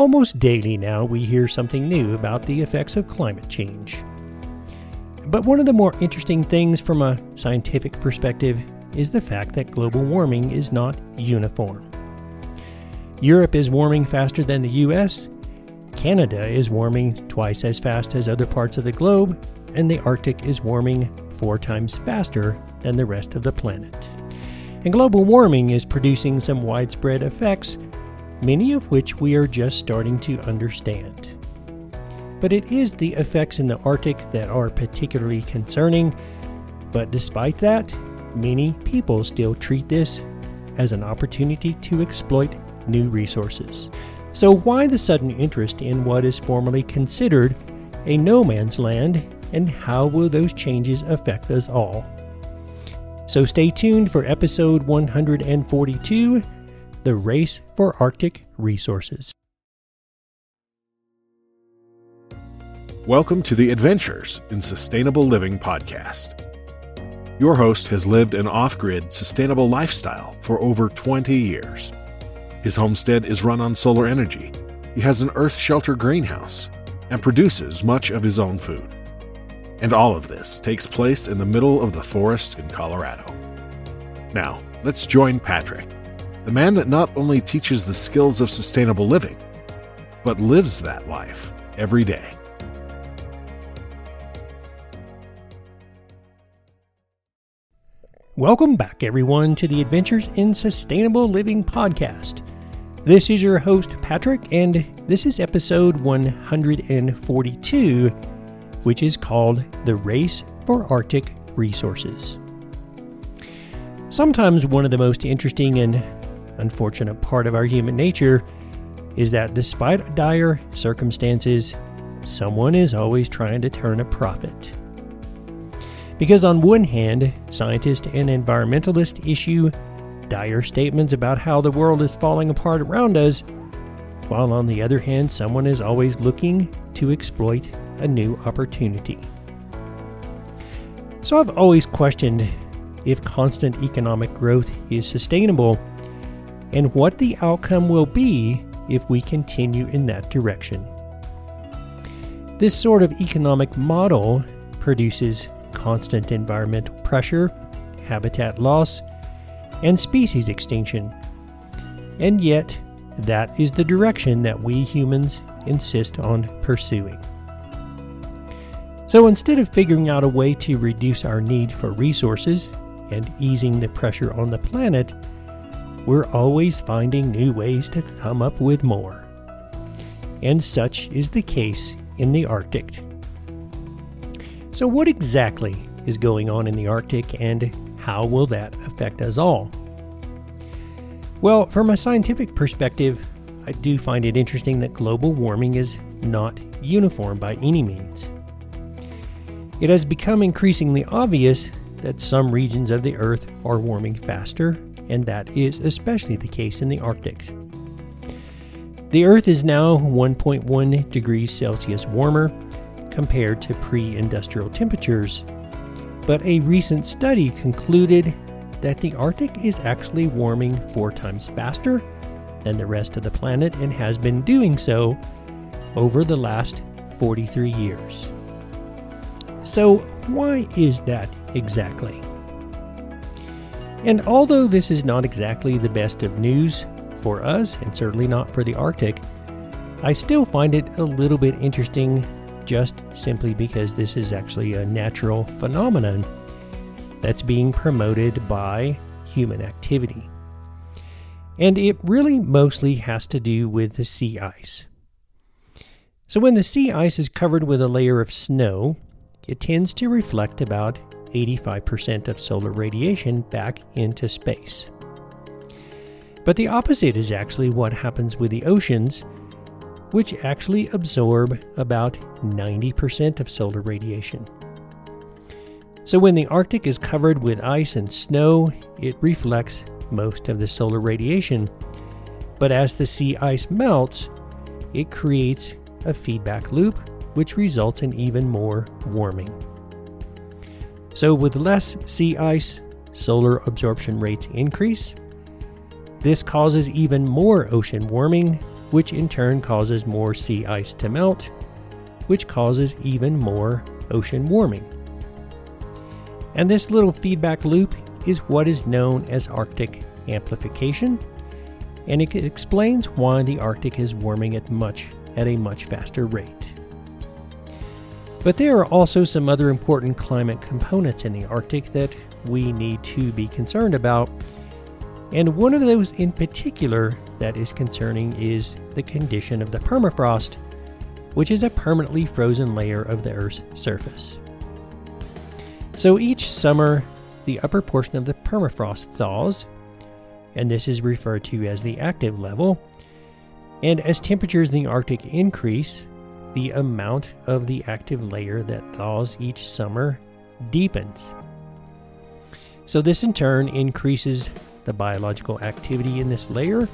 Almost daily now, we hear something new about the effects of climate change. But one of the more interesting things from a scientific perspective is the fact that global warming is not uniform. Europe is warming faster than the US, Canada is warming twice as fast as other parts of the globe, and the Arctic is warming four times faster than the rest of the planet. And global warming is producing some widespread effects, many of which we are just starting to understand. But it is the effects in the Arctic that are particularly concerning. But despite that, many people still treat this as an opportunity to exploit new resources. So, why the sudden interest in what is formerly considered a no man's land, and how will those changes affect us all? So, stay tuned for episode 142 The Race for Arctic Resources. Welcome to the Adventures in Sustainable Living podcast. Your host has lived an off grid, sustainable lifestyle for over 20 years. His homestead is run on solar energy. He has an earth shelter greenhouse and produces much of his own food. And all of this takes place in the middle of the forest in Colorado. Now, let's join Patrick, the man that not only teaches the skills of sustainable living, but lives that life every day. Welcome back, everyone, to the Adventures in Sustainable Living podcast. This is your host, Patrick, and this is episode 142, which is called The Race for Arctic Resources. Sometimes one of the most interesting and unfortunate part of our human nature is that despite dire circumstances, someone is always trying to turn a profit. Because, on one hand, scientists and environmentalists issue dire statements about how the world is falling apart around us, while on the other hand, someone is always looking to exploit a new opportunity. So, I've always questioned if constant economic growth is sustainable and what the outcome will be if we continue in that direction. This sort of economic model produces constant environmental pressure, habitat loss, and species extinction. And yet, that is the direction that we humans insist on pursuing. So instead of figuring out a way to reduce our need for resources and easing the pressure on the planet, we're always finding new ways to come up with more. And such is the case in the Arctic. So, what exactly is going on in the Arctic and how will that affect us all? Well, from a scientific perspective, I do find it interesting that global warming is not uniform by any means. It has become increasingly obvious that some regions of the Earth are warming faster, and that is especially the case in the Arctic. The Earth is now 1.1 degrees Celsius warmer compared to pre industrial temperatures, but a recent study concluded that the Arctic is actually warming four times faster than the rest of the planet and has been doing so over the last 43 years. So, why is that exactly? And although this is not exactly the best of news for us, and certainly not for the Arctic, I still find it a little bit interesting just simply because this is actually a natural phenomenon that's being promoted by human activity. And it really mostly has to do with the sea ice. So, when the sea ice is covered with a layer of snow, it tends to reflect about 85% of solar radiation back into space. But the opposite is actually what happens with the oceans, which actually absorb about 90% of solar radiation. So, when the Arctic is covered with ice and snow, it reflects most of the solar radiation. But as the sea ice melts, it creates a feedback loop, which results in even more warming. So, with less sea ice, solar absorption rates increase. This causes even more ocean warming, which in turn causes more sea ice to melt, which causes even more ocean warming. And this little feedback loop is what is known as Arctic amplification, and it explains why the Arctic is warming at much at a much faster rate. But there are also some other important climate components in the Arctic that we need to be concerned about. And one of those in particular that is concerning is the condition of the permafrost, which is a permanently frozen layer of the Earth's surface. So each summer, the upper portion of the permafrost thaws, and this is referred to as the active level. And as temperatures in the Arctic increase, the amount of the active layer that thaws each summer deepens. So, this in turn increases the biological activity in this layer,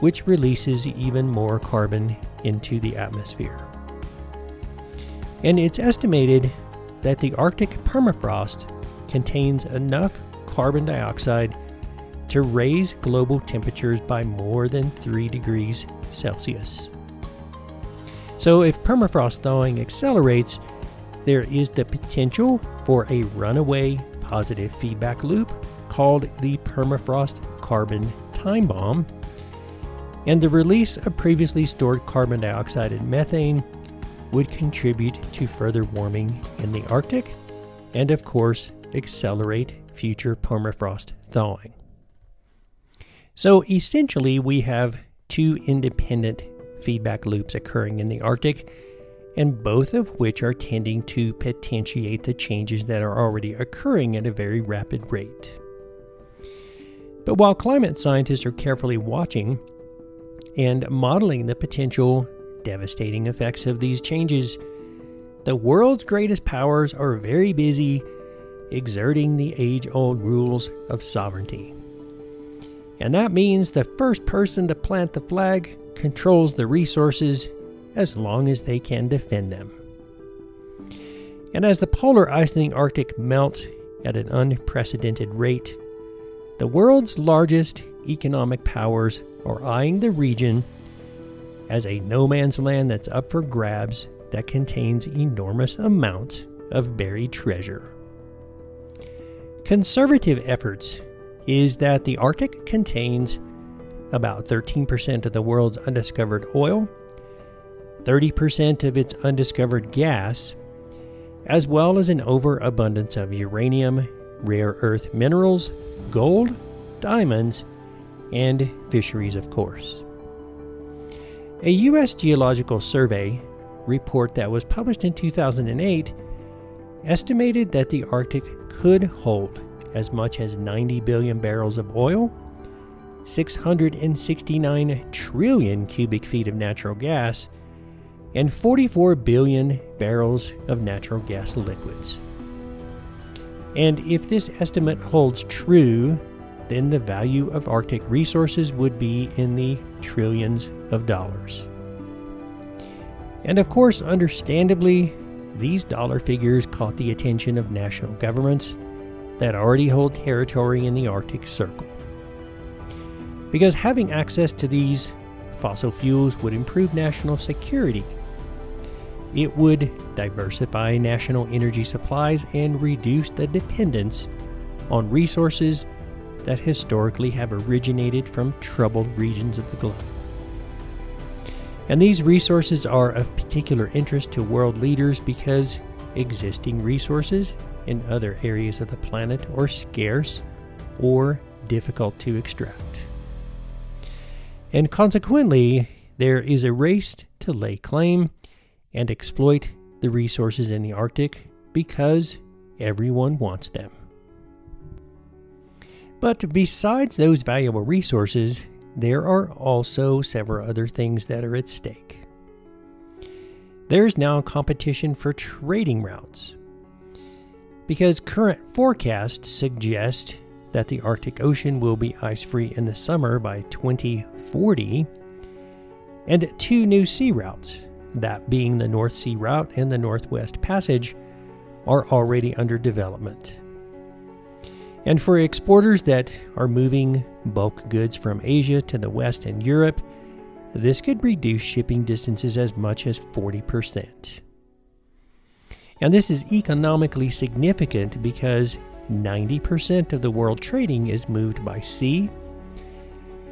which releases even more carbon into the atmosphere. And it's estimated that the Arctic permafrost contains enough carbon dioxide to raise global temperatures by more than 3 degrees Celsius. So, if permafrost thawing accelerates, there is the potential for a runaway positive feedback loop called the permafrost carbon time bomb. And the release of previously stored carbon dioxide and methane would contribute to further warming in the Arctic and, of course, accelerate future permafrost thawing. So essentially, we have two independent feedback loops occurring in the Arctic, and both of which are tending to potentiate the changes that are already occurring at a very rapid rate. But while climate scientists are carefully watching and modeling the potential devastating effects of these changes, the world's greatest powers are very busy exerting the age old rules of sovereignty. And that means the first person to plant the flag controls the resources as long as they can defend them. And as the polar ice in the Arctic melts at an unprecedented rate, the world's largest economic powers are eyeing the region as a no man's land that's up for grabs that contains enormous amounts of buried treasure. Conservative efforts is that the Arctic contains about 13% of the world's undiscovered oil, 30% of its undiscovered gas, as well as an overabundance of uranium, rare earth minerals, gold, diamonds, and fisheries, of course. A U.S. Geological Survey report that was published in 2008 estimated that the Arctic could hold as much as 90 billion barrels of oil 669 trillion cubic feet of natural gas, and 44 billion barrels of natural gas liquids. And if this estimate holds true, then the value of Arctic resources would be in the trillions of dollars. And of course, understandably, these dollar figures caught the attention of national governments that already hold territory in the Arctic Circle because having access to these fossil fuels would improve national security. It would diversify national energy supplies and reduce the dependence on resources that historically have originated from troubled regions of the globe. And these resources are of particular interest to world leaders because existing resources in other areas of the planet are scarce or difficult to extract. And consequently, there is a race to lay claim and exploit the resources in the Arctic because everyone wants them. But besides those valuable resources, there are also several other things that are at stake. There's now competition for trading routes. Because current forecasts suggest that the Arctic Ocean will be ice free in the summer by 2040, and two new sea routes, that being the North Sea Route and the Northwest Passage, are already under development. And for exporters that are moving bulk goods from Asia to the West and Europe, this could reduce shipping distances as much as 40%. And this is economically significant because 90% of the world trading is moved by sea,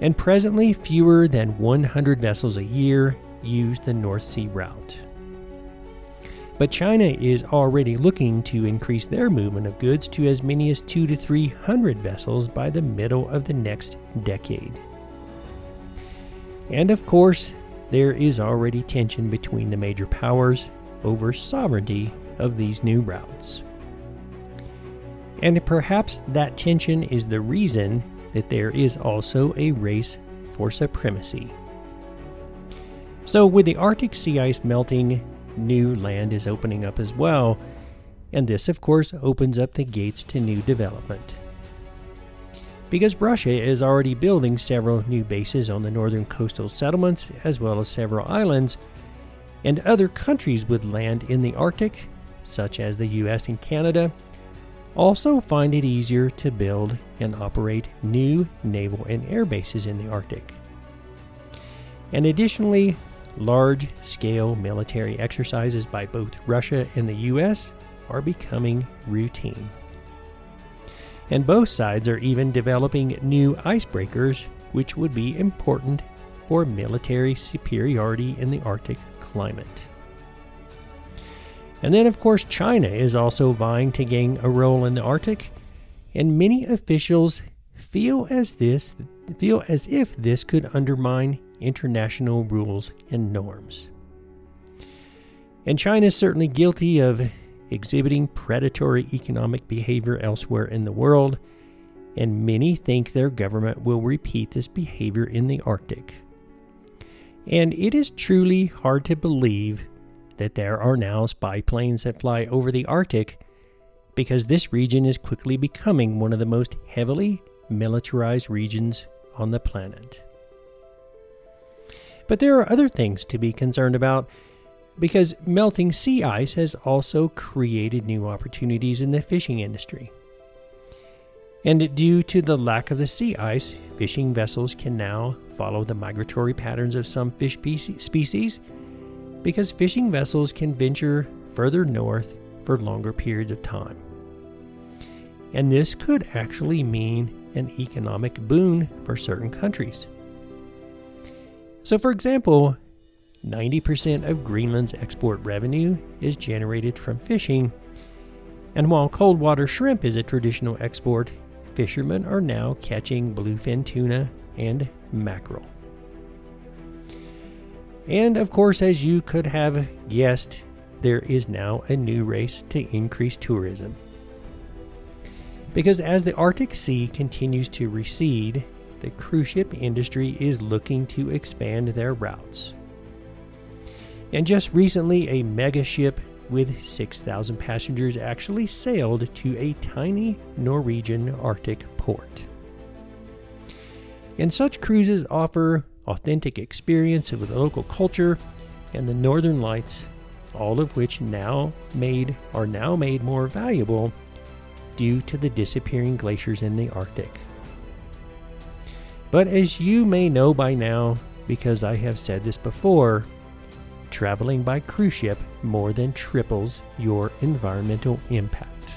and presently fewer than 100 vessels a year use the North Sea route. But China is already looking to increase their movement of goods to as many as 2 to 300 vessels by the middle of the next decade. And of course, there is already tension between the major powers over sovereignty of these new routes. And perhaps that tension is the reason that there is also a race for supremacy. So, with the Arctic sea ice melting, new land is opening up as well, and this, of course, opens up the gates to new development. Because Russia is already building several new bases on the northern coastal settlements, as well as several islands, and other countries with land in the Arctic, such as the US and Canada, also find it easier to build and operate new naval and air bases in the Arctic. And additionally, large scale military exercises by both Russia and the US are becoming routine. And both sides are even developing new icebreakers, which would be important for military superiority in the Arctic climate. And then, of course, China is also vying to gain a role in the Arctic, and many officials feel as this feel as if this could undermine international rules and norms. And China is certainly guilty of exhibiting predatory economic behavior elsewhere in the world, and many think their government will repeat this behavior in the Arctic. And it is truly hard to believe that there are now spy planes that fly over the Arctic because this region is quickly becoming one of the most heavily militarized regions on the planet. But there are other things to be concerned about because melting sea ice has also created new opportunities in the fishing industry. And due to the lack of the sea ice, fishing vessels can now follow the migratory patterns of some fish species because fishing vessels can venture further north for longer periods of time. And this could actually mean an economic boon for certain countries. So, for example, 90% of Greenland's export revenue is generated from fishing, and while cold water shrimp is a traditional export, fishermen are now catching bluefin tuna and mackerel. And of course, as you could have guessed, there is now a new race to increase tourism. Because as the Arctic Sea continues to recede, the cruise ship industry is looking to expand their routes. And just recently, a mega ship with 6,000 passengers actually sailed to a tiny Norwegian Arctic port. And such cruises offer authentic experience with local culture and the northern lights, all of which now made are now made more valuable due to the disappearing glaciers in the Arctic. But as you may know by now, because I have said this before, traveling by cruise ship more than triples your environmental impact.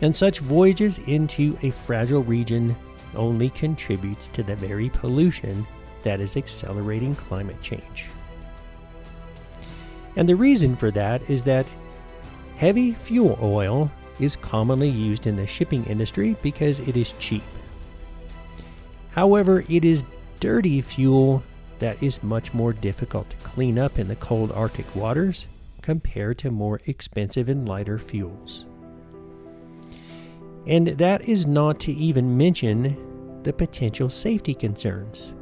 And such voyages into a fragile region only contributes to the very pollution that is accelerating climate change. And the reason for that is that heavy fuel oil is commonly used in the shipping industry because it is cheap. However, it is dirty fuel that is much more difficult to clean up in the cold Arctic waters compared to more expensive and lighter fuels. And that is not to even mention the potential safety concerns.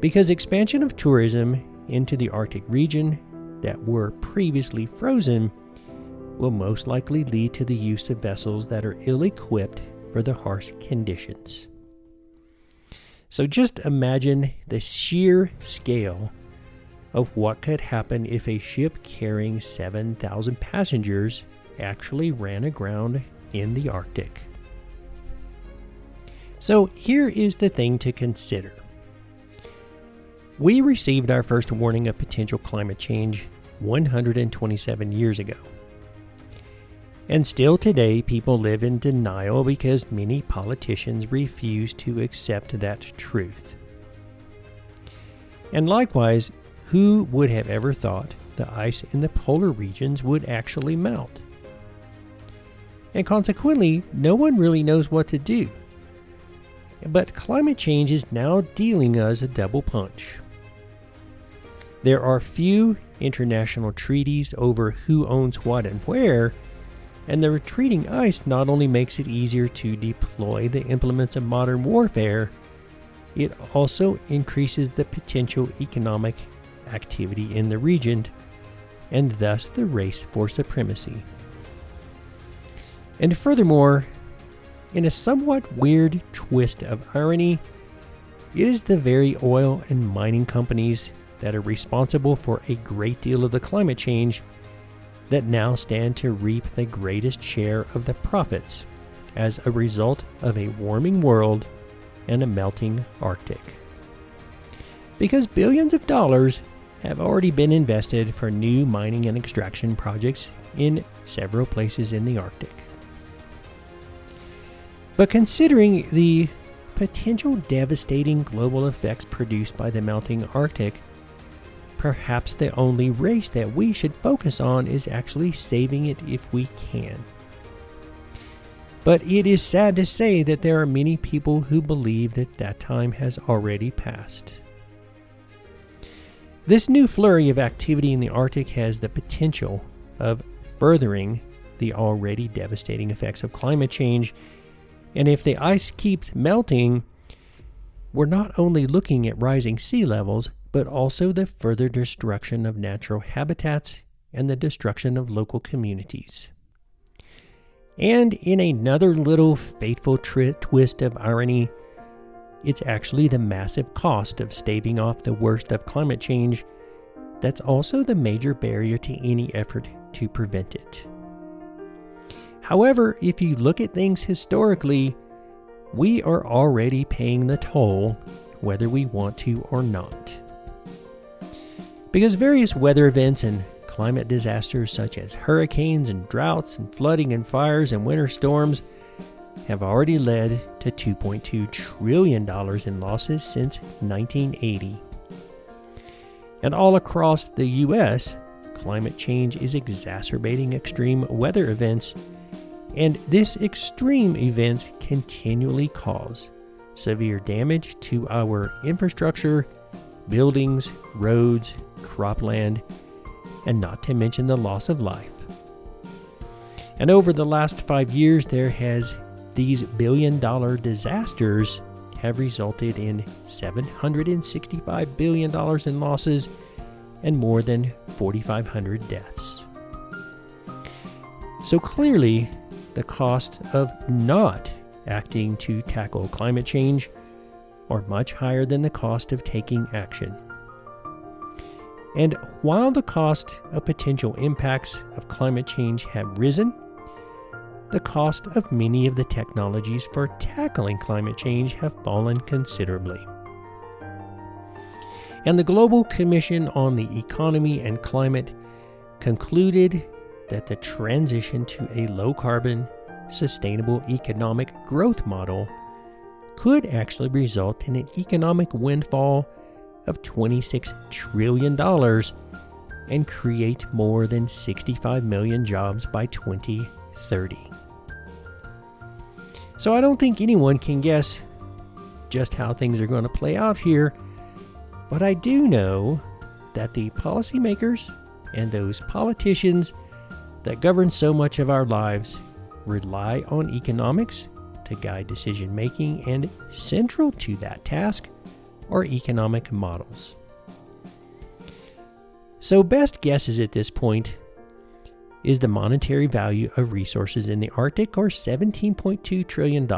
Because expansion of tourism into the Arctic region that were previously frozen will most likely lead to the use of vessels that are ill equipped for the harsh conditions. So just imagine the sheer scale of what could happen if a ship carrying 7,000 passengers actually ran aground in the Arctic. So here is the thing to consider. We received our first warning of potential climate change 127 years ago. And still today, people live in denial because many politicians refuse to accept that truth. And likewise, who would have ever thought the ice in the polar regions would actually melt? And consequently, no one really knows what to do. But climate change is now dealing us a double punch. There are few international treaties over who owns what and where, and the retreating ice not only makes it easier to deploy the implements of modern warfare, it also increases the potential economic activity in the region and thus the race for supremacy. And furthermore, in a somewhat weird twist of irony, it is the very oil and mining companies that are responsible for a great deal of the climate change that now stand to reap the greatest share of the profits as a result of a warming world and a melting Arctic. Because billions of dollars have already been invested for new mining and extraction projects in several places in the Arctic. But considering the potential devastating global effects produced by the melting Arctic, perhaps the only race that we should focus on is actually saving it if we can. But it is sad to say that there are many people who believe that that time has already passed. This new flurry of activity in the Arctic has the potential of furthering the already devastating effects of climate change. And if the ice keeps melting, we're not only looking at rising sea levels, but also the further destruction of natural habitats and the destruction of local communities. And in another little fateful tri- twist of irony, it's actually the massive cost of staving off the worst of climate change that's also the major barrier to any effort to prevent it. However, if you look at things historically, we are already paying the toll whether we want to or not. Because various weather events and climate disasters such as hurricanes and droughts and flooding and fires and winter storms have already led to $2.2 trillion in losses since 1980. And all across the U.S., climate change is exacerbating extreme weather events, and this extreme events continually cause severe damage to our infrastructure, buildings, roads, cropland, and not to mention the loss of life. And over the last five years, there has these billion dollar disasters have resulted in $765 billion in losses and more than 4,500 deaths. So clearly, the cost of not acting to tackle climate change are much higher than the cost of taking action. And while the cost of potential impacts of climate change have risen, the cost of many of the technologies for tackling climate change have fallen considerably. And the Global Commission on the Economy and Climate concluded that the transition to a low carbon, sustainable economic growth model could actually result in an economic windfall of $26 trillion and create more than 65 million jobs by 2030. So I don't think anyone can guess just how things are going to play out here, but I do know that the policymakers and those politicians that govern so much of our lives rely on economics to guide decision making, and central to that task are economic models. So, best guesses at this point is the monetary value of resources in the Arctic, or $17.2 trillion.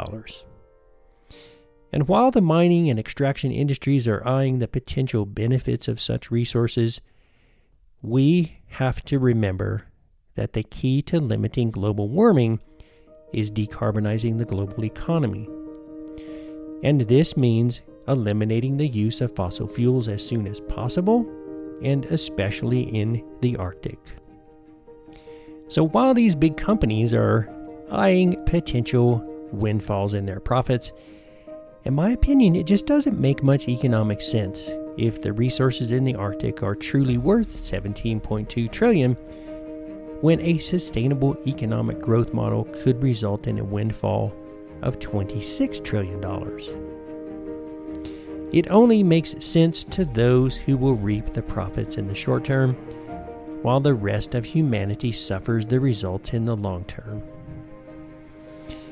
And while the mining and extraction industries are eyeing the potential benefits of such resources, we have to remember that the key to limiting global warming is decarbonizing the global economy. And this means eliminating the use of fossil fuels as soon as possible, and especially in the Arctic. So while these big companies are eyeing potential windfalls in their profits, in my opinion, it just doesn't make much economic sense if the resources in the Arctic are truly worth 17.2 trillion when a sustainable economic growth model could result in a windfall of 26 trillion dollars. It only makes sense to those who will reap the profits in the short term, while the rest of humanity suffers the results in the long term.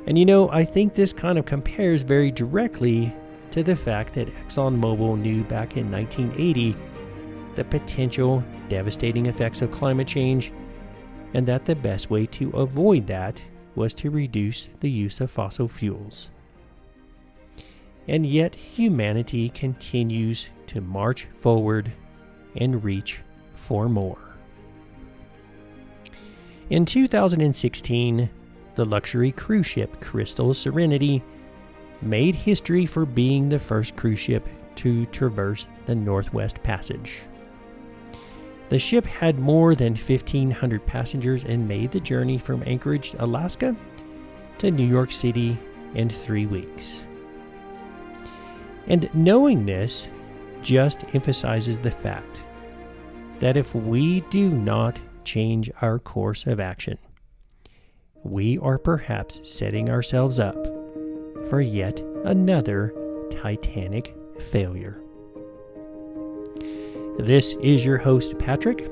And you know, I think this kind of compares very directly to the fact that ExxonMobil knew back in 1980 the potential devastating effects of climate change, and that the best way to avoid that was to reduce the use of fossil fuels. And yet, humanity continues to march forward and reach for more. In 2016, the luxury cruise ship Crystal Serenity made history for being the first cruise ship to traverse the Northwest Passage. The ship had more than 1,500 passengers and made the journey from Anchorage, Alaska to New York City in three weeks. And knowing this just emphasizes the fact that if we do not change our course of action, we are perhaps setting ourselves up for yet another Titanic failure. This is your host, Patrick,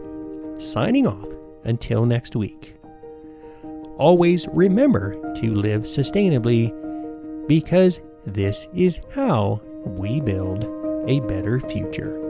signing off until next week. Always remember to live sustainably because this is how we build a better future.